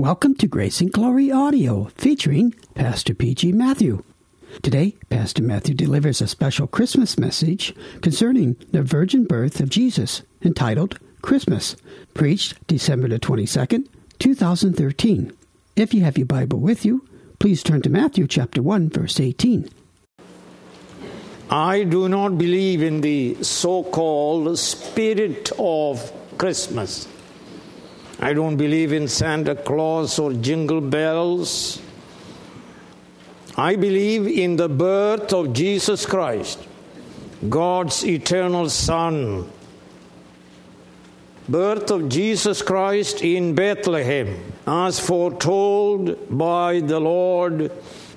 Welcome to Grace and Glory Audio featuring Pastor P.G. Matthew. Today, Pastor Matthew delivers a special Christmas message concerning the virgin birth of Jesus entitled Christmas, preached December the 22nd, 2013. If you have your Bible with you, please turn to Matthew chapter 1 verse 18. I do not believe in the so called spirit of Christmas. I don't believe in Santa Claus or jingle bells. I believe in the birth of Jesus Christ, God's eternal Son. Birth of Jesus Christ in Bethlehem, as foretold by the Lord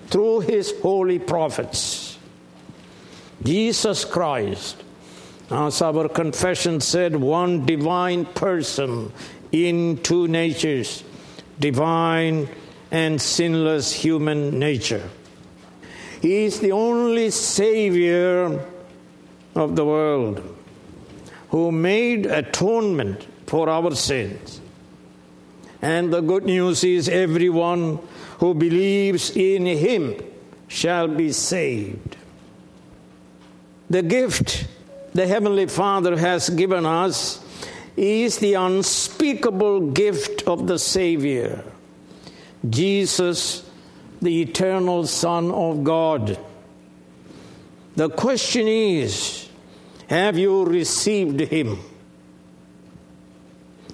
through his holy prophets. Jesus Christ, as our confession said, one divine person in two natures, divine and sinless human nature. He is the only Savior of the world who made atonement for our sins. And the good news is everyone who believes in Him shall be saved. The gift the Heavenly Father has given us is the unspeakable gift of the Savior, Jesus, the eternal Son of God. The question is have you received Him?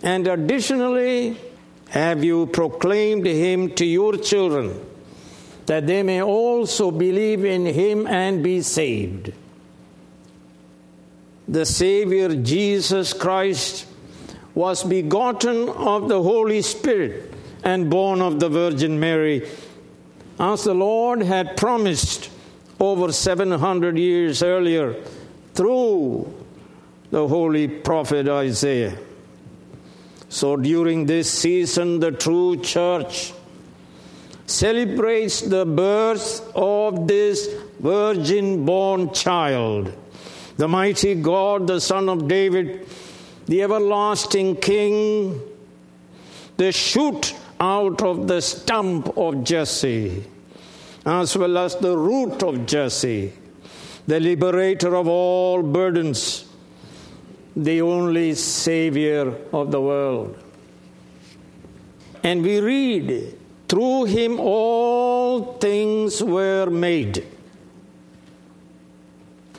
And additionally, have you proclaimed Him to your children that they may also believe in Him and be saved? the Savior Jesus Christ was begotten of the Holy Spirit and born of the Virgin Mary, as the Lord had promised over 700 years earlier through the holy prophet Isaiah. So during this season, the true church celebrates the birth of this virgin born child the mighty God, the Son of David, the everlasting King, the shoot out of the stump of Jesse, as well as the root of Jesse, the liberator of all burdens, the only Savior of the world. And we read, through him all things were made.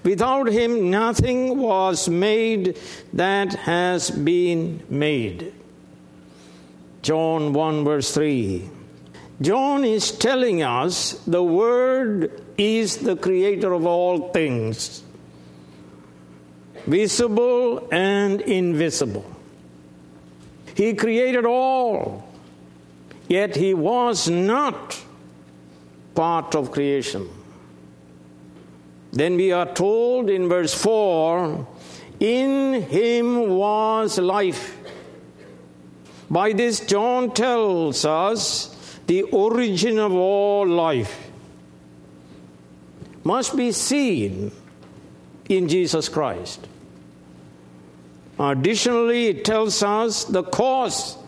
Without him, nothing was made that has been made. John 1, verse 3. John is telling us the Word is the creator of all things, visible and invisible. He created all, yet he was not part of creation. Then we are told in verse 4 In him was life. By this, John tells us the origin of all life must be seen in Jesus Christ. Additionally, it tells us the cause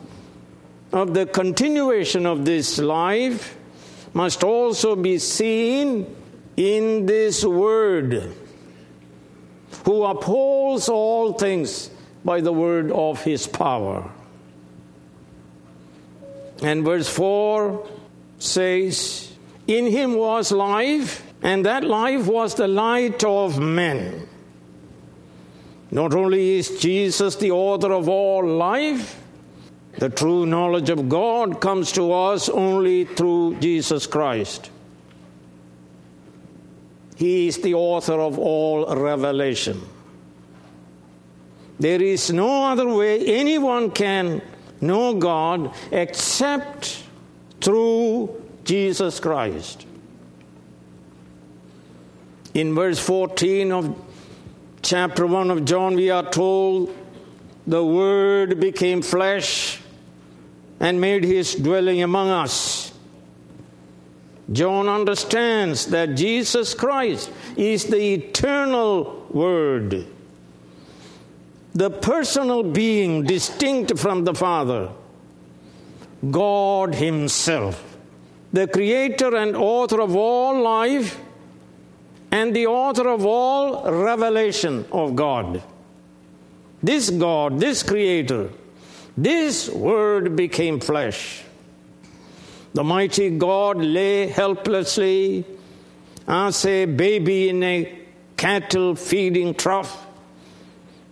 of the continuation of this life must also be seen in this word, who upholds all things by the word of his power. And verse 4 says, In him was life, and that life was the light of men. Not only is Jesus the author of all life, the true knowledge of God comes to us only through Jesus Christ. He is the author of all revelation. There is no other way anyone can know God except through Jesus Christ. In verse 14 of chapter 1 of John, we are told the Word became flesh and made his dwelling among us. John understands that Jesus Christ is the eternal Word, the personal being distinct from the Father, God Himself, the creator and author of all life and the author of all revelation of God. This God, this creator, this word became flesh. The mighty God lay helplessly as a baby in a cattle feeding trough.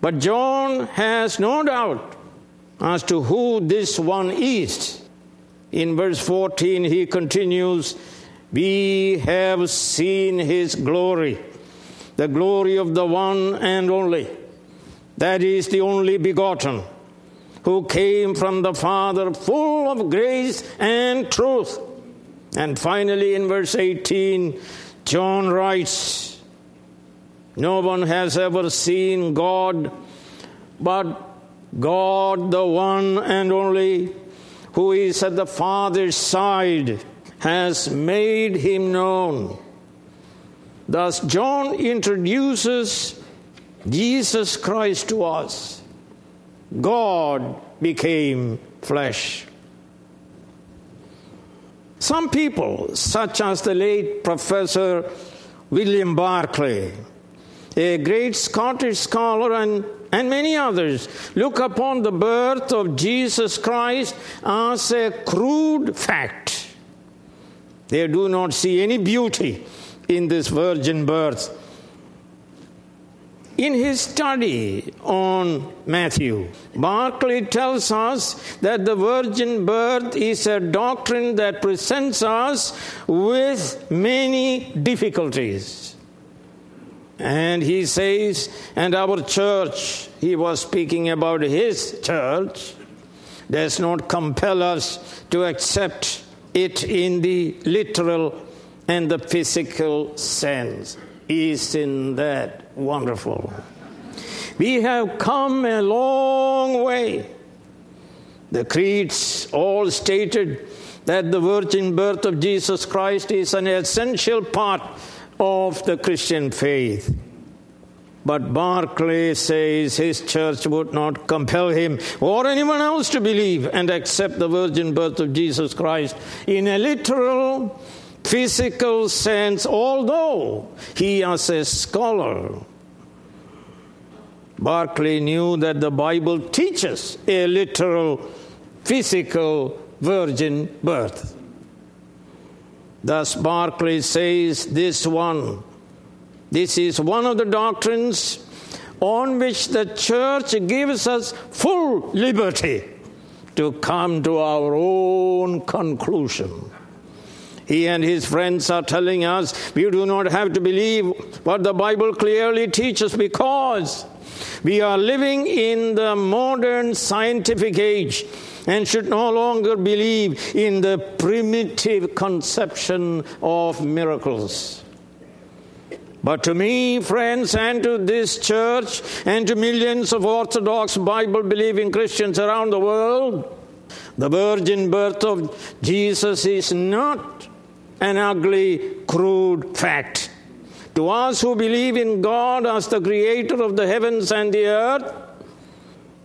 But John has no doubt as to who this one is. In verse 14, he continues, We have seen his glory, the glory of the one and only, that is the only begotten, who came from the Father, full of grace and truth. And finally, in verse 18, John writes, No one has ever seen God but God, the one and only, who is at the Father's side, has made him known. Thus, John introduces Jesus Christ to us. God became flesh. Some people, such as the late Professor William Barclay, a great Scottish scholar and and many others look upon the birth of Jesus Christ as a crude fact. They do not see any beauty in this virgin birth. In his study on Matthew, Barclay tells us that the virgin birth is a doctrine that presents us with many difficulties. And he says, and our church, he was speaking about his church, does not compel us to accept it in the literal and the physical sense. Isn't that wonderful? We have come a long way. The creeds all stated that the virgin birth of Jesus Christ is an essential part of the Christian faith. But Barclay says his church would not compel him or anyone else to believe and accept the virgin birth of Jesus Christ in a literal, physical sense, although he, as a scholar, Barclay knew that the Bible teaches a literal, physical virgin birth. Thus, Barclay says this one, this is one of the doctrines on which the church gives us full liberty to come to our own conclusion. He and his friends are telling us we do not have to believe what the Bible clearly teaches because we are living in the modern scientific age and should no longer believe in the primitive conception of miracles. But to me, friends, and to this church, and to millions of Orthodox Bible believing Christians around the world, the virgin birth of Jesus is not an ugly, crude fact. To us who believe in God as the creator of the heavens and the earth,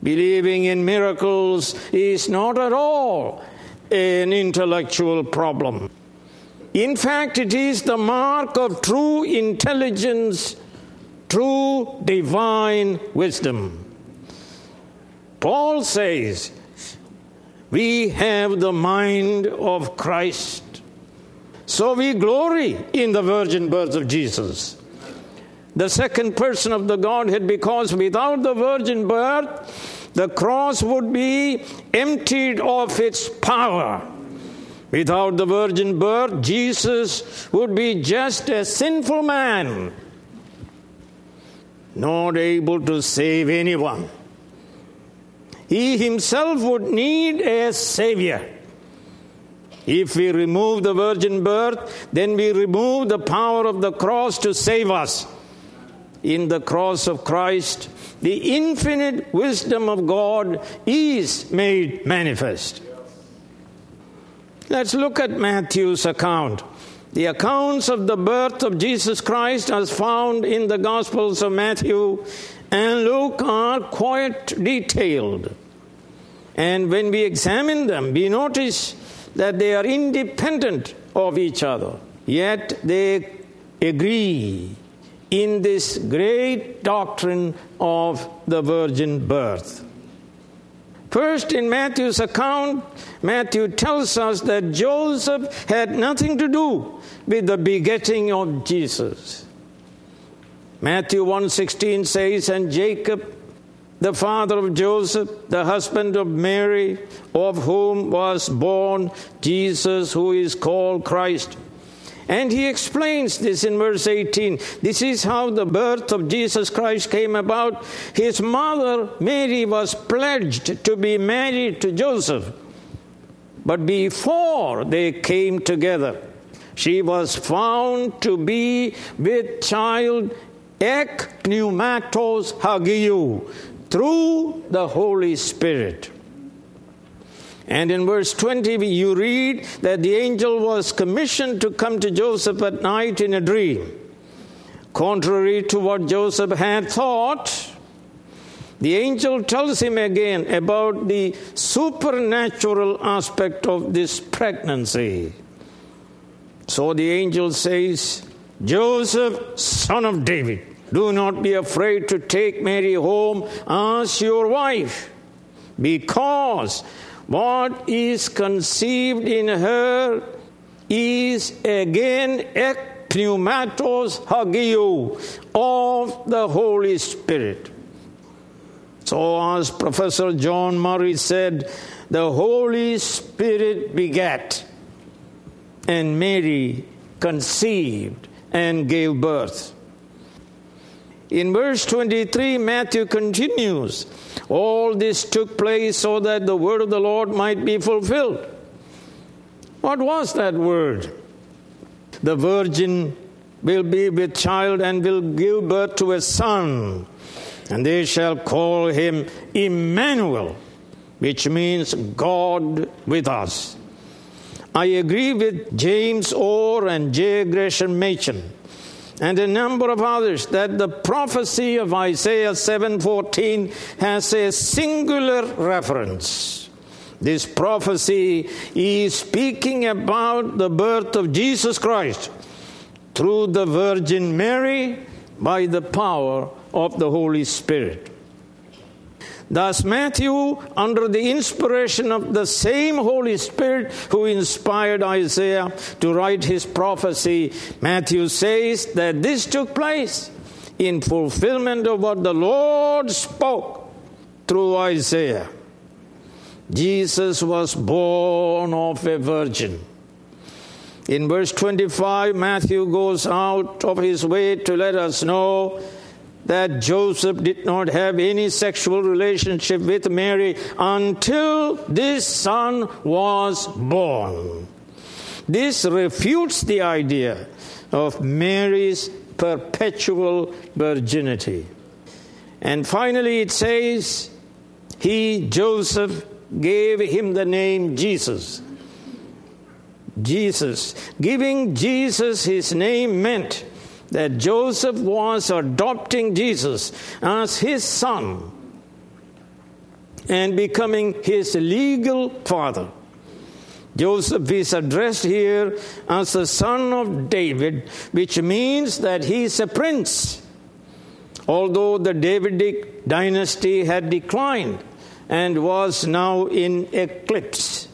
Believing in miracles is not at all an intellectual problem. In fact, it is the mark of true intelligence, true divine wisdom. Paul says, We have the mind of Christ. So we glory in the virgin birth of Jesus the second person of the Godhead, because without the virgin birth, the cross would be emptied of its power. Without the virgin birth, Jesus would be just a sinful man, not able to save anyone. He himself would need a savior. If we remove the virgin birth, then we remove the power of the cross to save us in the cross of Christ, the infinite wisdom of God is made manifest. Let's look at Matthew's account. The accounts of the birth of Jesus Christ, as found in the Gospels of Matthew and Luke, are quite detailed. And when we examine them, we notice that they are independent of each other, yet they agree in this great doctrine of the virgin birth. First, in Matthew's account, Matthew tells us that Joseph had nothing to do with the begetting of Jesus. Matthew 1:16 says, "And Jacob, the father of Joseph, the husband of Mary, of whom was born Jesus, who is called Christ." And he explains this in verse 18. This is how the birth of Jesus Christ came about. His mother, Mary, was pledged to be married to Joseph. But before they came together, she was found to be with child ek pneumatos hagiou through the Holy Spirit. And in verse 20, you read that the angel was commissioned to come to Joseph at night in a dream. Contrary to what Joseph had thought, the angel tells him again about the supernatural aspect of this pregnancy. So the angel says, Joseph, son of David, do not be afraid to take Mary home as your wife, because what is conceived in her is again ek pneumatos hagiou of the Holy Spirit. So, as Professor John Murray said, the Holy Spirit begat, and Mary conceived and gave birth. In verse 23, Matthew continues all this took place so that the word of the Lord might be fulfilled. What was that word? The virgin will be with child and will give birth to a son, and they shall call him Emmanuel, which means God with us. I agree with James Orr and J. Gresham Machen and a number of others that the prophecy of Isaiah 7:14 has a singular reference. This prophecy is speaking about the birth of Jesus Christ through the Virgin Mary by the power of the Holy Spirit. Thus, Matthew, under the inspiration of the same Holy Spirit who inspired Isaiah to write his prophecy, Matthew says that this took place in fulfillment of what the Lord spoke through Isaiah. Jesus was born of a virgin. In verse 25, Matthew goes out of his way to let us know that Joseph did not have any sexual relationship with Mary until this son was born. This refutes the idea of Mary's perpetual virginity. And finally, it says, He, Joseph, gave him the name Jesus. Jesus. Giving Jesus his name meant that Joseph was adopting Jesus as his son and becoming his legal father. Joseph is addressed here as the son of David, which means that he is a prince. Although the Davidic dynasty had declined and was now in eclipse.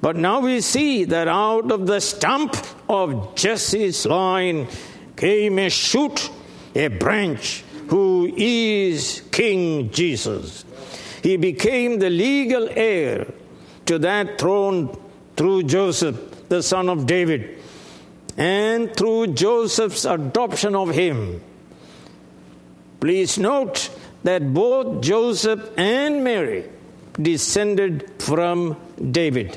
But now we see that out of the stump of Jesse's line came a shoot, a branch, who is King Jesus. He became the legal heir to that throne through Joseph, the son of David, and through Joseph's adoption of him. Please note that both Joseph and Mary descended from David.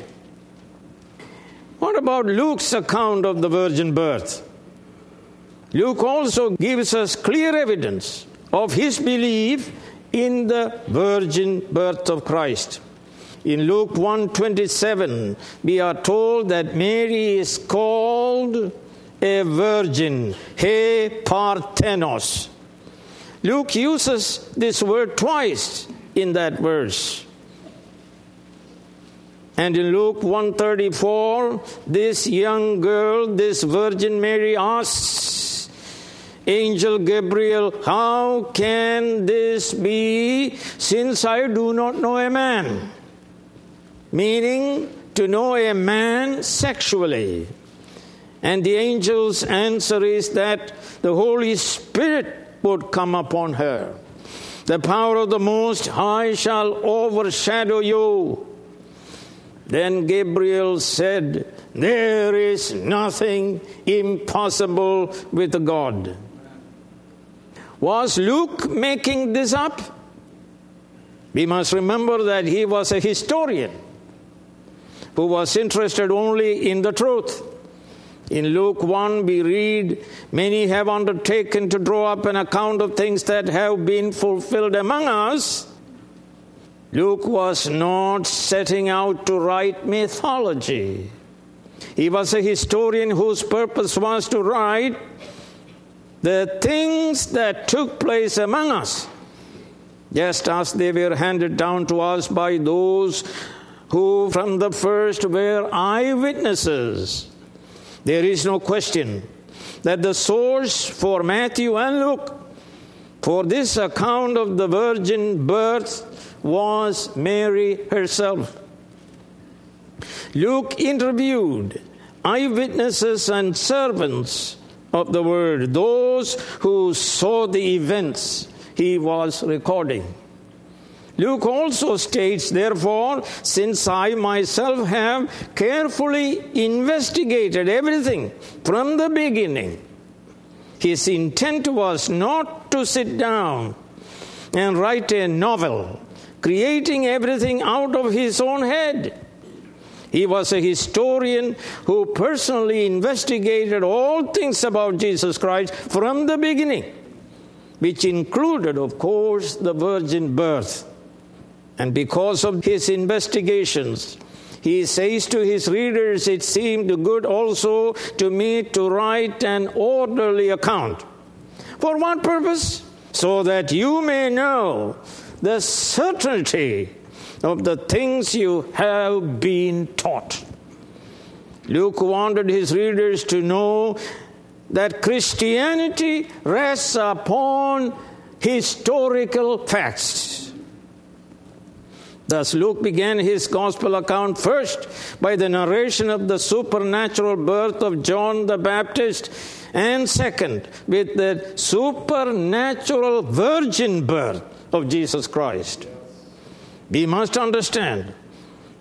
What about Luke's account of the virgin birth? Luke also gives us clear evidence of his belief in the virgin birth of Christ. In Luke 1:27, we are told that Mary is called a virgin, he parthenos. Luke uses this word twice in that verse. And in Luke 134, this young girl, this Virgin Mary asks Angel Gabriel, How can this be since I do not know a man? Meaning to know a man sexually. And the angel's answer is that the Holy Spirit would come upon her. The power of the Most High shall overshadow you. Then Gabriel said, There is nothing impossible with God. Was Luke making this up? We must remember that he was a historian who was interested only in the truth. In Luke 1, we read, Many have undertaken to draw up an account of things that have been fulfilled among us. Luke was not setting out to write mythology. He was a historian whose purpose was to write the things that took place among us, just as they were handed down to us by those who from the first were eyewitnesses. There is no question that the source for Matthew and Luke for this account of the virgin birth was Mary herself. Luke interviewed eyewitnesses and servants of the word, those who saw the events he was recording. Luke also states, therefore, since I myself have carefully investigated everything from the beginning, his intent was not to sit down and write a novel, creating everything out of his own head. He was a historian who personally investigated all things about Jesus Christ from the beginning, which included, of course, the virgin birth. And because of his investigations, he says to his readers, It seemed good also to me to write an orderly account. For what purpose? So that you may know the certainty of the things you have been taught. Luke wanted his readers to know that Christianity rests upon historical facts. Thus, Luke began his gospel account first by the narration of the supernatural birth of John the Baptist, and second, with the supernatural virgin birth of Jesus Christ. We must understand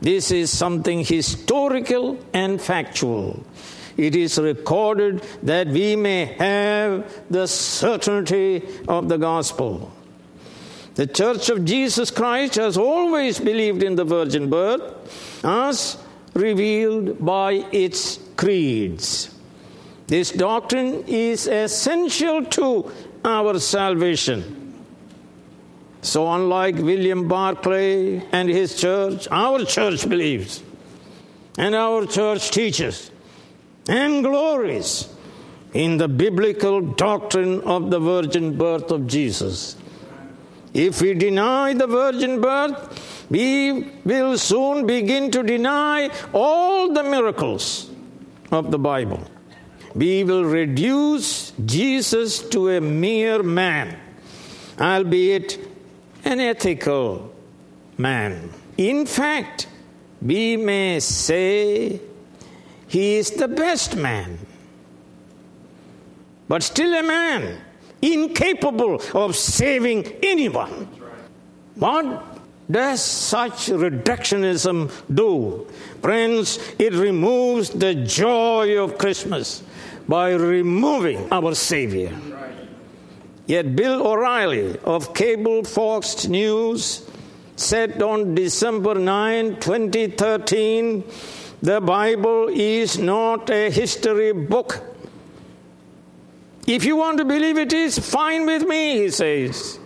this is something historical and factual. It is recorded that we may have the certainty of the gospel. The Church of Jesus Christ has always believed in the virgin birth as revealed by its creeds. This doctrine is essential to our salvation. So, unlike William Barclay and his church, our church believes, and our church teaches and glories in the biblical doctrine of the virgin birth of Jesus. If we deny the virgin birth, we will soon begin to deny all the miracles of the Bible. We will reduce Jesus to a mere man, albeit an ethical man. In fact, we may say he is the best man, but still a man incapable of saving anyone. What does such reductionism do? Friends, it removes the joy of Christmas by removing our Savior. Yet Bill O'Reilly of Cable Fox News said on December 9, 2013, the Bible is not a history book if you want to believe it is, fine with me, he says.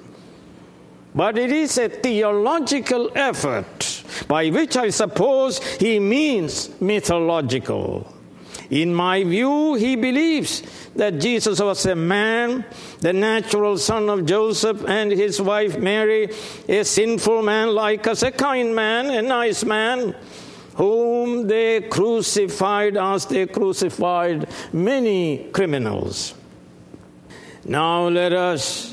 But it is a theological effort, by which I suppose he means mythological. In my view, he believes that Jesus was a man, the natural son of Joseph and his wife Mary, a sinful man like us, a kind man, a nice man, whom they crucified as they crucified many criminals. Now let us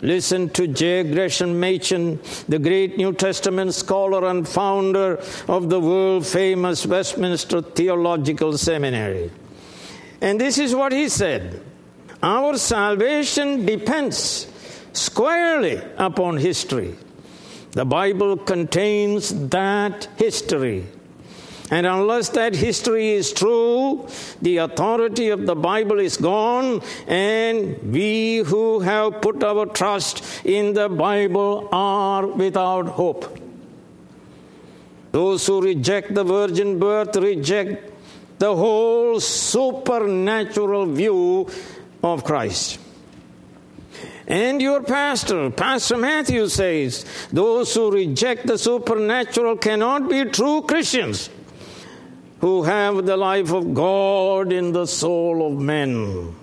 listen to J. Gresham Machen, the great New Testament scholar and founder of the world famous Westminster Theological Seminary. And this is what he said Our salvation depends squarely upon history. The Bible contains that history. And unless that history is true, the authority of the Bible is gone, and we who have put our trust in the Bible are without hope. Those who reject the virgin birth reject the whole supernatural view of Christ. And your pastor, Pastor Matthew says, those who reject the supernatural cannot be true Christians who have the life of God in the soul of men.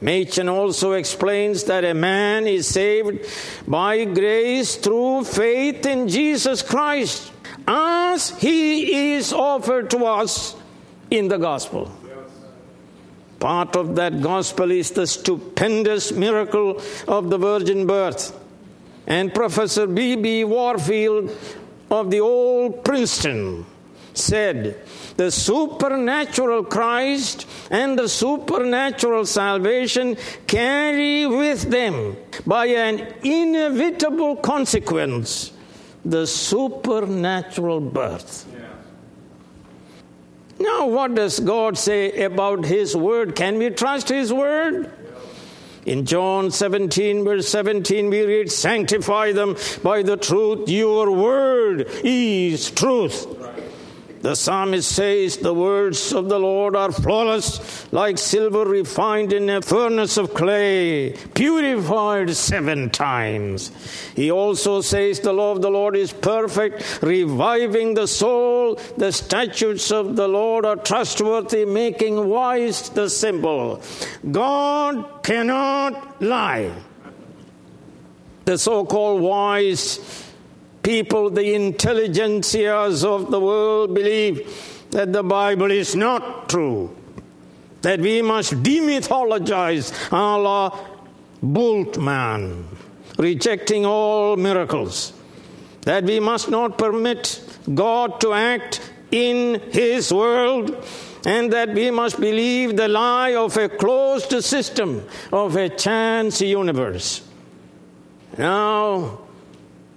Machen also explains that a man is saved by grace through faith in Jesus Christ as he is offered to us in the gospel. Part of that gospel is the stupendous miracle of the virgin birth. And Professor B.B. Warfield of the old Princeton said, the supernatural Christ and the supernatural salvation carry with them, by an inevitable consequence, the supernatural birth. Now, what does God say about His Word? Can we trust His Word? In John 17, verse 17, we read, Sanctify them by the truth. Your Word is truth. The psalmist says, The words of the Lord are flawless, like silver refined in a furnace of clay, purified seven times. He also says, The law of the Lord is perfect, reviving the soul. The statutes of the Lord are trustworthy, making wise the simple. God cannot lie. The so called wise people, the intelligentsias of the world, believe that the Bible is not true, that we must demythologize à la Bultmann, rejecting all miracles, that we must not permit God to act in His world and that we must believe the lie of a closed system, of a chance universe. Now,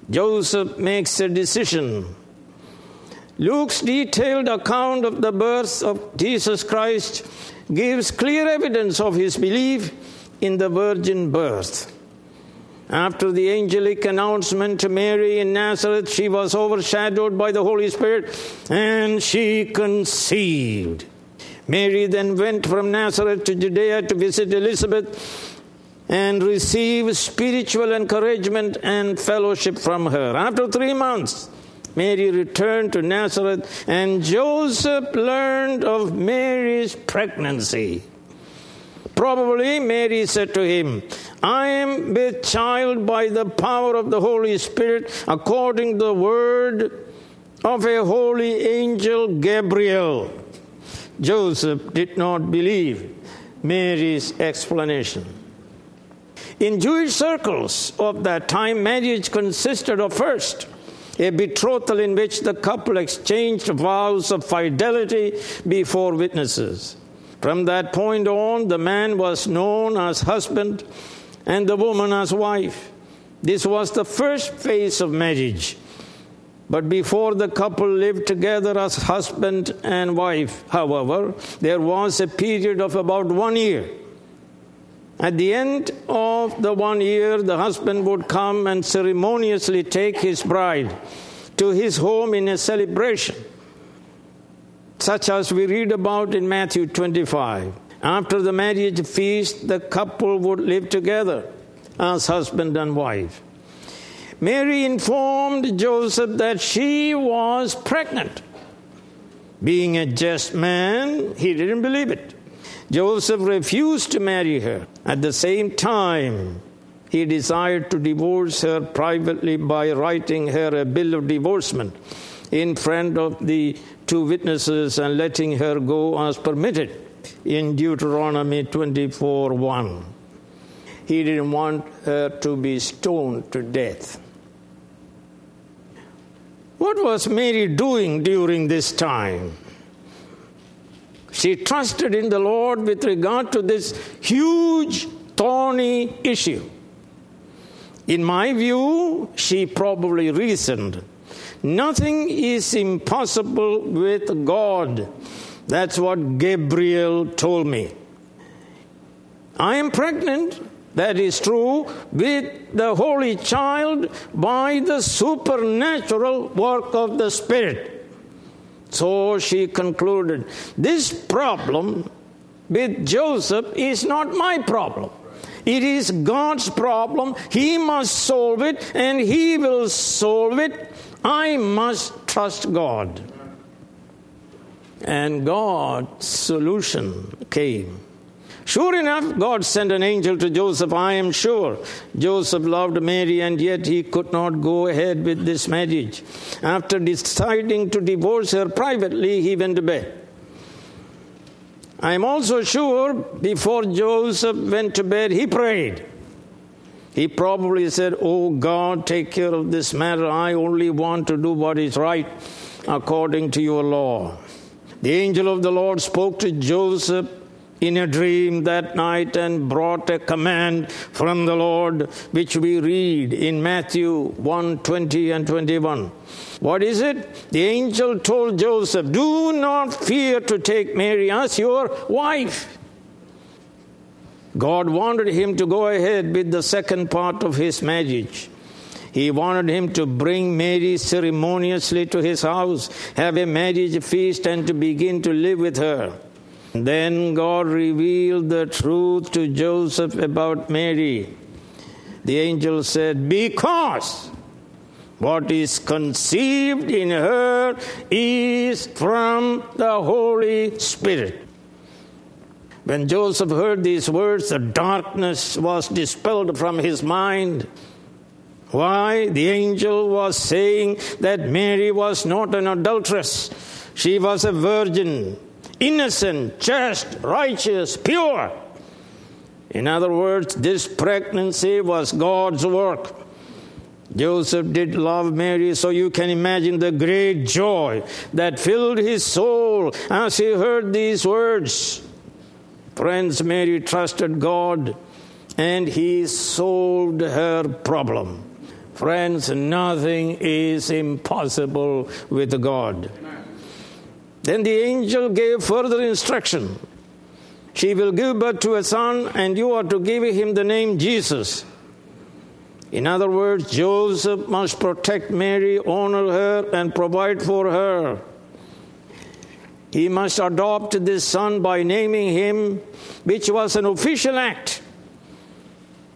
Joseph makes a decision. Luke's detailed account of the birth of Jesus Christ gives clear evidence of his belief in the virgin birth. After the angelic announcement to Mary in Nazareth, she was overshadowed by the Holy Spirit and she conceived. Mary then went from Nazareth to Judea to visit Elizabeth and receive spiritual encouragement and fellowship from her. After three months, Mary returned to Nazareth, and Joseph learned of Mary's pregnancy. Probably Mary said to him, I am with child by the power of the Holy Spirit, according to the word of a holy angel Gabriel. Joseph did not believe Mary's explanation. In Jewish circles of that time, marriage consisted of first a betrothal in which the couple exchanged vows of fidelity before witnesses. From that point on, the man was known as husband and the woman as wife. This was the first phase of marriage. But before the couple lived together as husband and wife, however, there was a period of about one year at the end of the one year, the husband would come and ceremoniously take his bride to his home in a celebration, such as we read about in Matthew 25. After the marriage feast, the couple would live together as husband and wife. Mary informed Joseph that she was pregnant. Being a just man, he didn't believe it. Joseph refused to marry her. At the same time, he desired to divorce her privately by writing her a bill of divorcement. in front of the two witnesses and letting her go as permitted in Deuteronomy 24 1. He didn't want her to be stoned to death. What was Mary doing during this time? She trusted in the Lord with regard to this huge, thorny issue. In my view, she probably reasoned nothing is impossible with God. That's what Gabriel told me. I am pregnant, that is true, with the Holy Child by the supernatural work of the Spirit. So she concluded this problem with Joseph is not my problem. It is God's problem. He must solve it and He will solve it. I must trust God. And God's solution came. Sure enough, God sent an angel to Joseph, I am sure. Joseph loved Mary, and yet he could not go ahead with this marriage. After deciding to divorce her privately, he went to bed. I am also sure before Joseph went to bed, he prayed. He probably said, Oh God, take care of this matter. I only want to do what is right according to your law. The angel of the Lord spoke to Joseph in a dream that night and brought a command from the Lord, which we read in Matthew 1 20 and 21. What is it? The angel told Joseph, Do not fear to take Mary as your wife. God wanted him to go ahead with the second part of his marriage. He wanted him to bring Mary ceremoniously to his house, have a marriage feast, and to begin to live with her. Then God revealed the truth to Joseph about Mary. The angel said, Because what is conceived in her is from the Holy Spirit. When Joseph heard these words, the darkness was dispelled from his mind. Why? The angel was saying that Mary was not an adulteress, she was a virgin innocent, just, righteous, pure. In other words, this pregnancy was God's work. Joseph did love Mary, so you can imagine the great joy that filled his soul as he heard these words. Friends, Mary trusted God and he solved her problem. Friends, nothing is impossible with God. Then the angel gave further instruction. She will give birth to a son, and you are to give him the name Jesus. In other words, Joseph must protect Mary, honor her, and provide for her. He must adopt this son by naming him, which was an official act.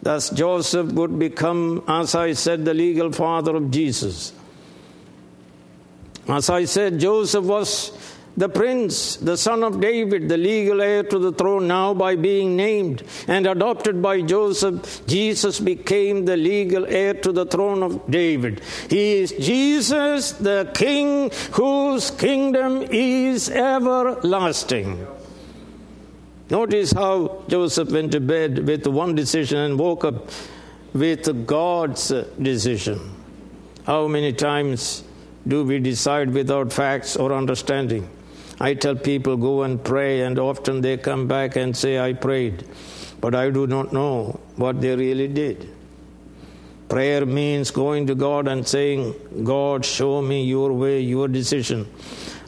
Thus, Joseph would become, as I said, the legal father of Jesus. As I said, Joseph was the prince, the son of David, the legal heir to the throne, now by being named and adopted by Joseph, Jesus became the legal heir to the throne of David. He is Jesus, the King, whose kingdom is everlasting. Notice how Joseph went to bed with one decision and woke up with God's decision. How many times do we decide without facts or understanding? I tell people, go and pray, and often they come back and say, I prayed, but I do not know what they really did. Prayer means going to God and saying, God, show me your way, your decision.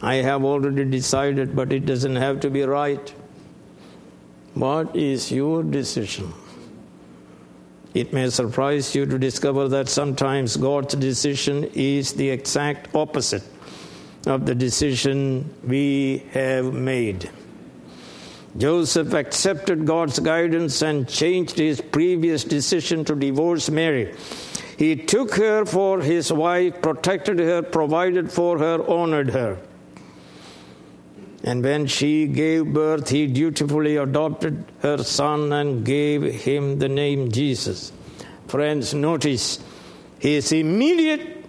I have already decided, but it doesn't have to be right. What is your decision? It may surprise you to discover that sometimes God's decision is the exact opposite of the decision we have made. Joseph accepted God's guidance and changed his previous decision to divorce Mary. He took her for his wife, protected her, provided for her, honored her. And when she gave birth, he dutifully adopted her son and gave him the name Jesus. Friends, notice his immediate,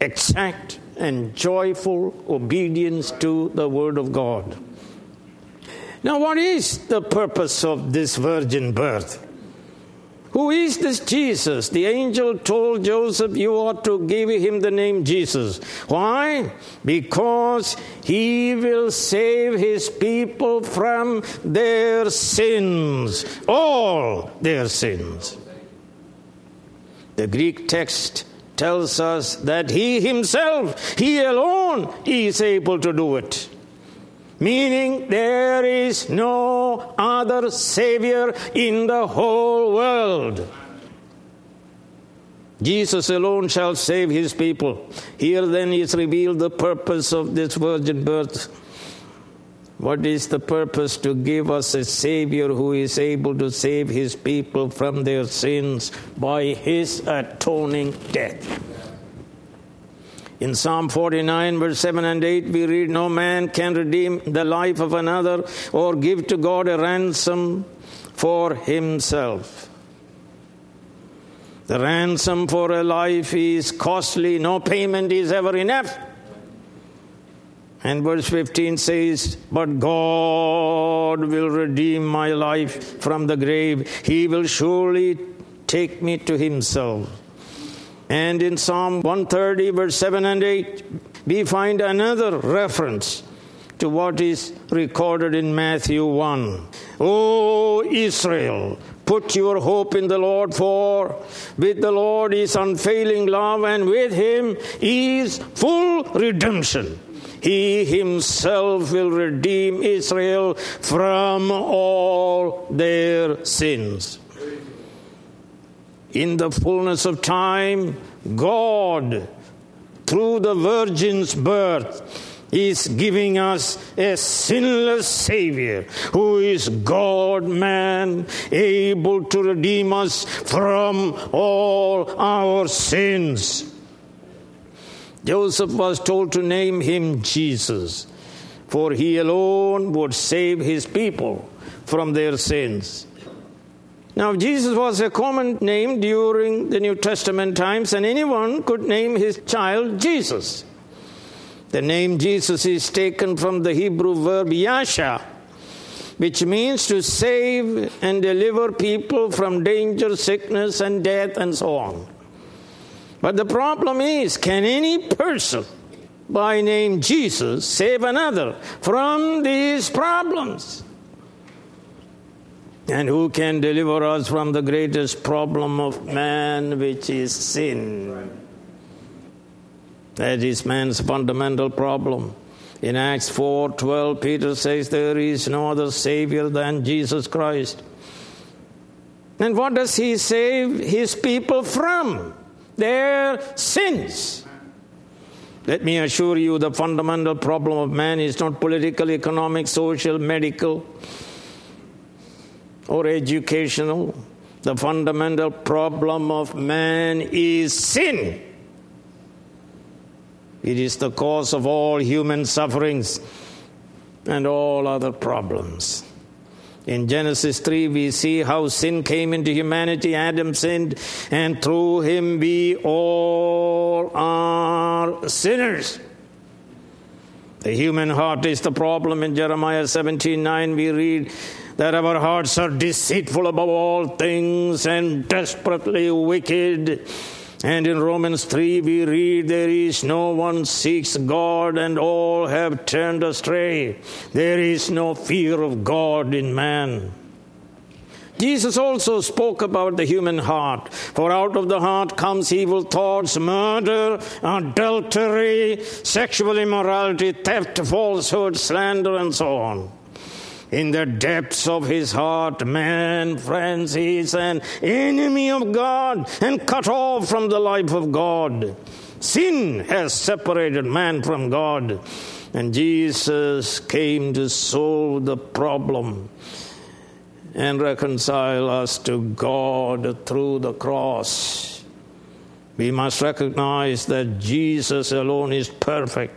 exact and joyful obedience to the Word of God. Now, what is the purpose of this virgin birth? Who is this Jesus? The angel told Joseph, You ought to give him the name Jesus. Why? Because he will save his people from their sins, all their sins. The Greek text tells us that he himself, he alone, is able to do it meaning there is no other Savior in the whole world. Jesus alone shall save his people. Here then is revealed the purpose of this virgin birth. What is the purpose? To give us a Savior who is able to save his people from their sins by his atoning death. In Psalm 49, verse 7 and 8, we read, No man can redeem the life of another or give to God a ransom for himself. The ransom for a life is costly, no payment is ever enough. And verse 15 says, But God will redeem my life from the grave. He will surely take me to Himself. And in Psalm 130, verse 7 and 8, we find another reference to what is recorded in Matthew 1. O Israel, put your hope in the Lord, for with the Lord is unfailing love, and with him is full redemption. He himself will redeem Israel from all their sins in the fullness of time, God, through the Virgin's birth, is giving us a sinless Savior who is God man, able to redeem us from all our sins. Joseph was told to name him Jesus, for he alone would save his people from their sins. Now, Jesus was a common name during the New Testament times, and anyone could name his child Jesus. The name Jesus is taken from the Hebrew verb yasha, which means to save and deliver people from danger, sickness, and death, and so on. But the problem is can any person by name Jesus save another from these problems? And who can deliver us from the greatest problem of man, which is sin? That is man's fundamental problem. In Acts 4:12 Peter says there is no other savior than Jesus Christ. And what does he save his people from? Their sins. Let me assure you the fundamental problem of man is not political, economic, social, medical or educational. The fundamental problem of man is sin. It is the cause of all human sufferings and all other problems. In Genesis 3, we see how sin came into humanity. Adam sinned, and through him we all are sinners. The human heart is the problem. In Jeremiah 17 9, we read, that our hearts are deceitful above all things and desperately wicked. And in Romans 3, we read, There is no one seeks God, and all have turned astray. There is no fear of God in man. Jesus also spoke about the human heart. For out of the heart comes evil thoughts, murder, adultery, sexual immorality, theft, falsehood, slander, and so on in the depths of his heart, man, friends, he is an enemy of God and cut off from the life of God. Sin has separated man from God, and Jesus came to solve the problem and reconcile us to God through the cross. We must recognize that Jesus alone is perfect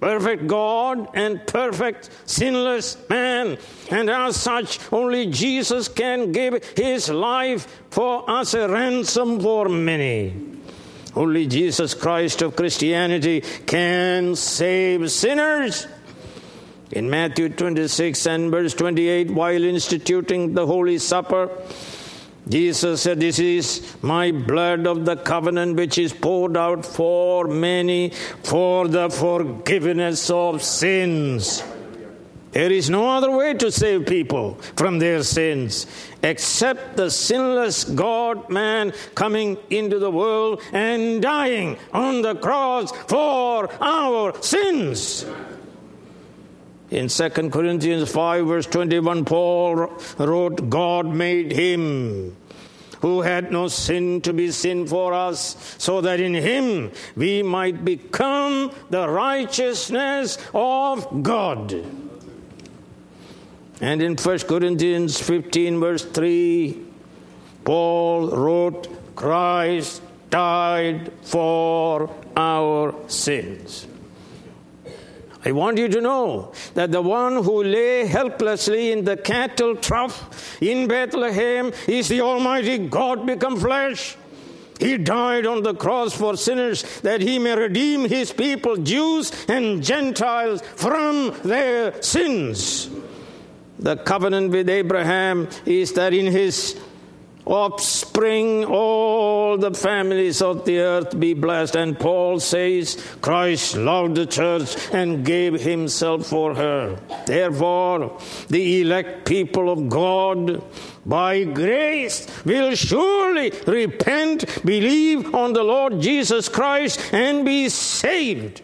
perfect God and perfect sinless man. And as such, only Jesus can give his life for us a ransom for many. Only Jesus Christ of Christianity can save sinners. In Matthew 26 and verse 28, while instituting the Holy Supper, Jesus said, This is my blood of the covenant which is poured out for many for the forgiveness of sins. There is no other way to save people from their sins except the sinless God man coming into the world and dying on the cross for our sins. In 2 Corinthians 5, verse 21, Paul wrote, God made him who had no sin to be sin for us, so that in him we might become the righteousness of God. And in 1 Corinthians 15, verse 3, Paul wrote, Christ died for our sins. I want you to know that the one who lay helplessly in the cattle trough in Bethlehem is the Almighty God become flesh. He died on the cross for sinners that he may redeem his people, Jews and Gentiles, from their sins. The covenant with Abraham is that in his offspring, all the families of the earth be blessed. And Paul says, Christ loved the church and gave himself for her. Therefore, the elect people of God, by grace, will surely repent, believe on the Lord Jesus Christ, and be saved.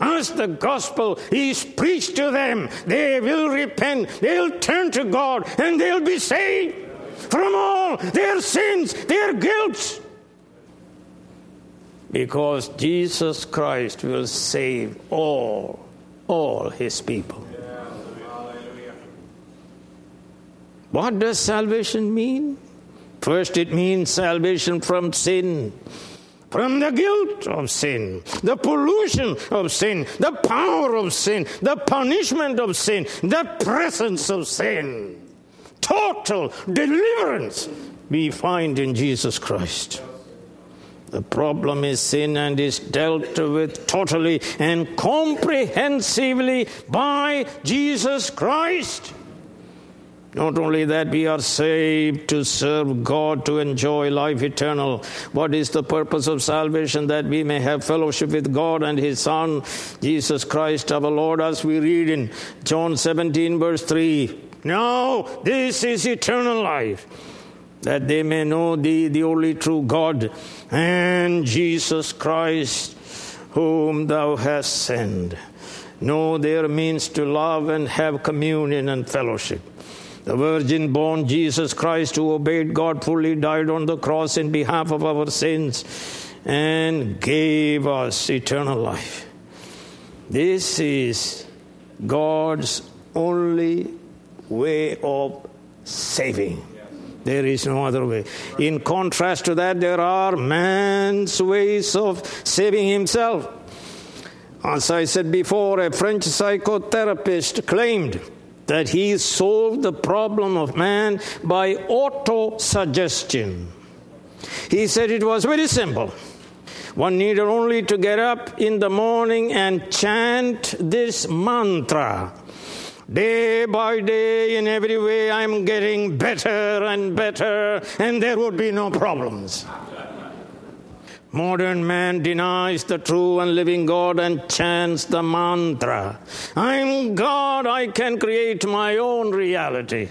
As the gospel is preached to them, they will repent, they'll turn to God, and they'll be saved from all their sins, their guilt. Because Jesus Christ will save all, all his people. What does salvation mean? First, it means salvation from sin, from the guilt of sin, the pollution of sin, the power of sin, the punishment of sin, the presence of sin total deliverance we find in Jesus Christ. The problem is sin and is dealt with totally and comprehensively by Jesus Christ. Not only that, we are saved to serve God, to enjoy life eternal. What is the purpose of salvation? That we may have fellowship with God and His Son, Jesus Christ our Lord, as we read in John 17, verse 3. No, this is eternal life, that they may know thee, the only true God, and Jesus Christ, whom thou hast sent. Know their means to love and have communion and fellowship. The virgin born Jesus Christ, who obeyed God fully, died on the cross in behalf of our sins and gave us eternal life. This is God's only way of saving. There is no other way. In contrast to that, there are man's ways of saving himself. As I said before, a French psychotherapist claimed that he solved the problem of man by auto suggestion. He said it was very simple. One needed only to get up in the morning and chant this mantra Day by day, in every way, I'm getting better and better, and there would be no problems. Modern man denies the true and living God and chants the mantra I'm God, I can create my own reality.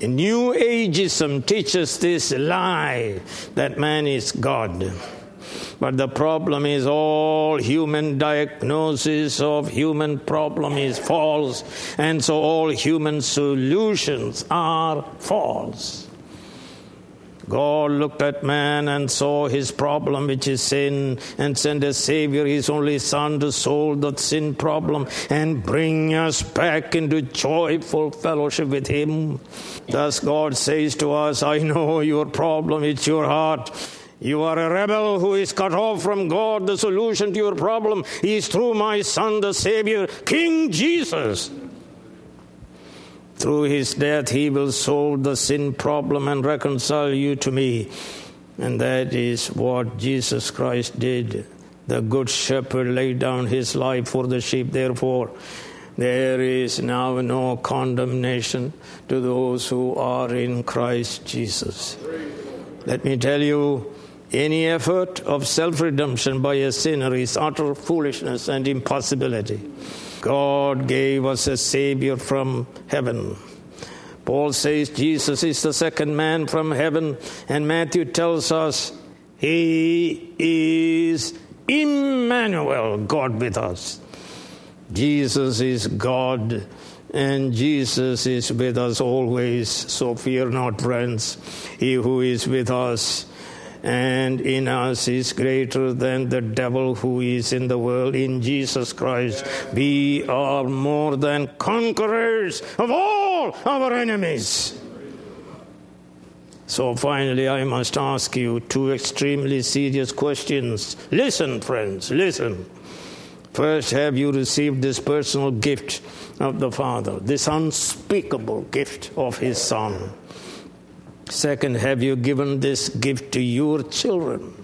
New Ageism teaches this lie that man is God. But the problem is all human diagnosis of human problem is false, and so all human solutions are false. God looked at man and saw his problem, which is sin, and sent a Savior, his only Son, to solve that sin problem and bring us back into joyful fellowship with Him. Thus, God says to us, I know your problem, it's your heart. You are a rebel who is cut off from God. The solution to your problem is through my Son, the Savior, King Jesus. Through his death, he will solve the sin problem and reconcile you to me. And that is what Jesus Christ did. The Good Shepherd laid down his life for the sheep. Therefore, there is now no condemnation to those who are in Christ Jesus. Let me tell you, any effort of self redemption by a sinner is utter foolishness and impossibility. God gave us a Savior from heaven. Paul says Jesus is the second man from heaven, and Matthew tells us he is Emmanuel, God with us. Jesus is God, and Jesus is with us always. So fear not, friends. He who is with us and in us is greater than the devil who is in the world. In Jesus Christ, we are more than conquerors of all our enemies. So finally, I must ask you two extremely serious questions. Listen, friends, listen. First, have you received this personal gift of the Father, this unspeakable gift of His Son? Second, have you given this gift to your children?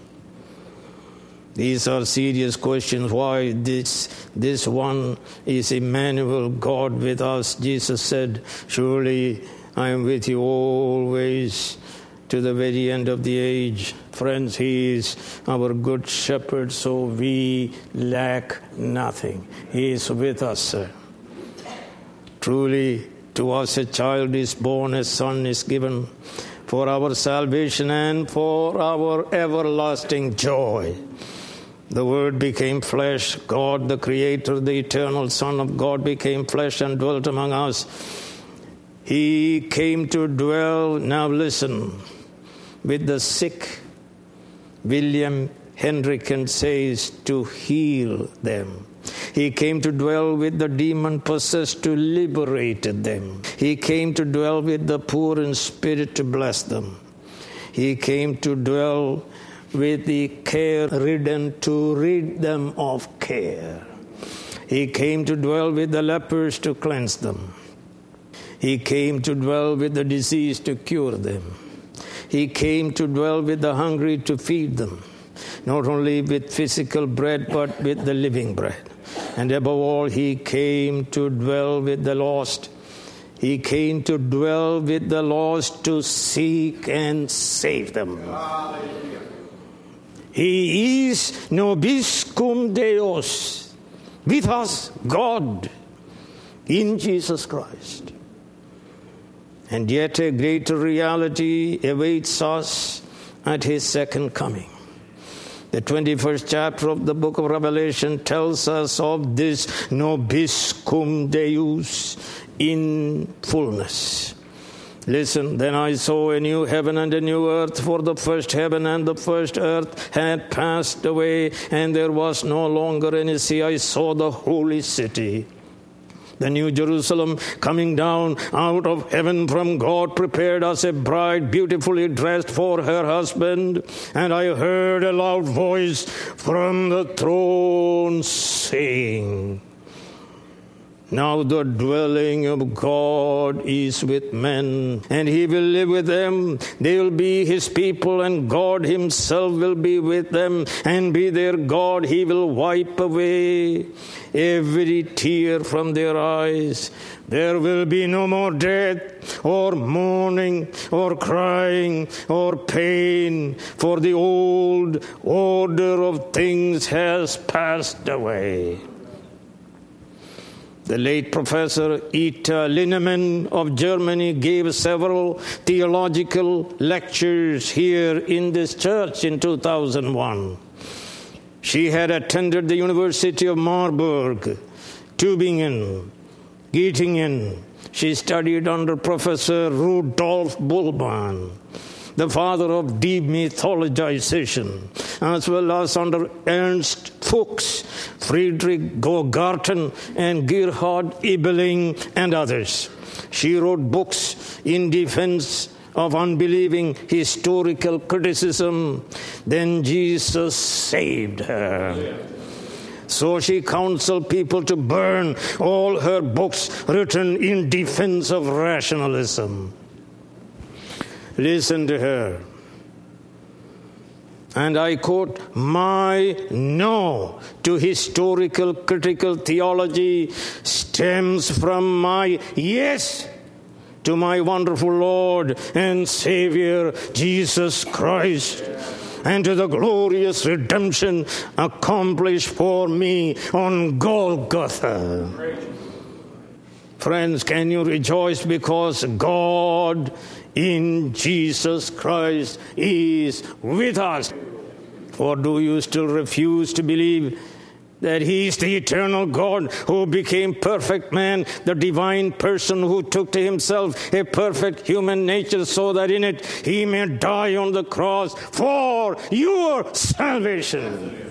These are serious questions. Why this this one is Emmanuel, God with us? Jesus said, Surely I am with you always to the very end of the age. Friends, He is our good shepherd, so we lack nothing. He is with us. Truly, to us a child is born, a son is given for our salvation and for our everlasting joy. The Word became flesh. God, the Creator, the eternal Son of God, became flesh and dwelt among us. He came to dwell, now listen, with the sick. William Hendriksen says to heal them. He came to dwell with the demon possessed to liberate them. He came to dwell with the poor in spirit to bless them. He came to dwell with the care ridden to rid them of care. He came to dwell with the lepers to cleanse them. He came to dwell with the diseased to cure them. He came to dwell with the hungry to feed them, not only with physical bread, but with the living bread. And above all, he came to dwell with the lost. He came to dwell with the lost to seek and save them. He is nobiscum Deus, with us, God, in Jesus Christ. And yet a greater reality awaits us at his second coming. The 21st chapter of the book of Revelation tells us of this nobiscum Deus in fullness. Listen, then I saw a new heaven and a new earth, for the first heaven and the first earth had passed away, and there was no longer any sea. I saw the holy city the New Jerusalem coming down out of heaven from God prepared as a bride beautifully dressed for her husband. And I heard a loud voice from the throne saying, now the dwelling of God is with men, and He will live with them. They will be His people, and God Himself will be with them and be their God. He will wipe away every tear from their eyes. There will be no more death, or mourning, or crying, or pain, for the old order of things has passed away. The late Professor Eta Linnemann of Germany gave several theological lectures here in this church in 2001. She had attended the University of Marburg, Tübingen, Göttingen. She studied under Professor Rudolf Bultmann the father of demythologization, as well as under Ernst Fuchs, Friedrich Gogarten, and Gerhard Ebeling, and others. She wrote books in defense of unbelieving historical criticism. Then Jesus saved her. So she counseled people to burn all her books written in defense of rationalism. Listen to her. and I quote, my no to historical critical theology stems from my yes to my wonderful Lord and Savior, Jesus Christ, and to the glorious redemption accomplished for me on Golgotha. Friends, can you rejoice because God in Jesus Christ is with us? Or do you still refuse to believe that He is the eternal God who became perfect man, the divine person who took to Himself a perfect human nature so that in it He may die on the cross for your salvation?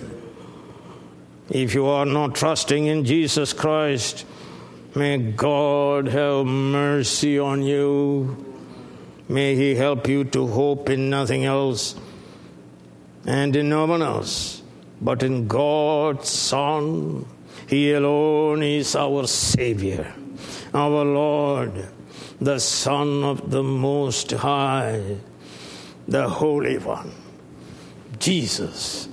If you are not trusting in Jesus Christ, may God have mercy on you. May He help you to hope in nothing else and in no one else but in God's Son. He alone is our Savior, our Lord, the Son of the Most High, the Holy One, Jesus.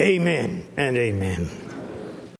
Amen and amen.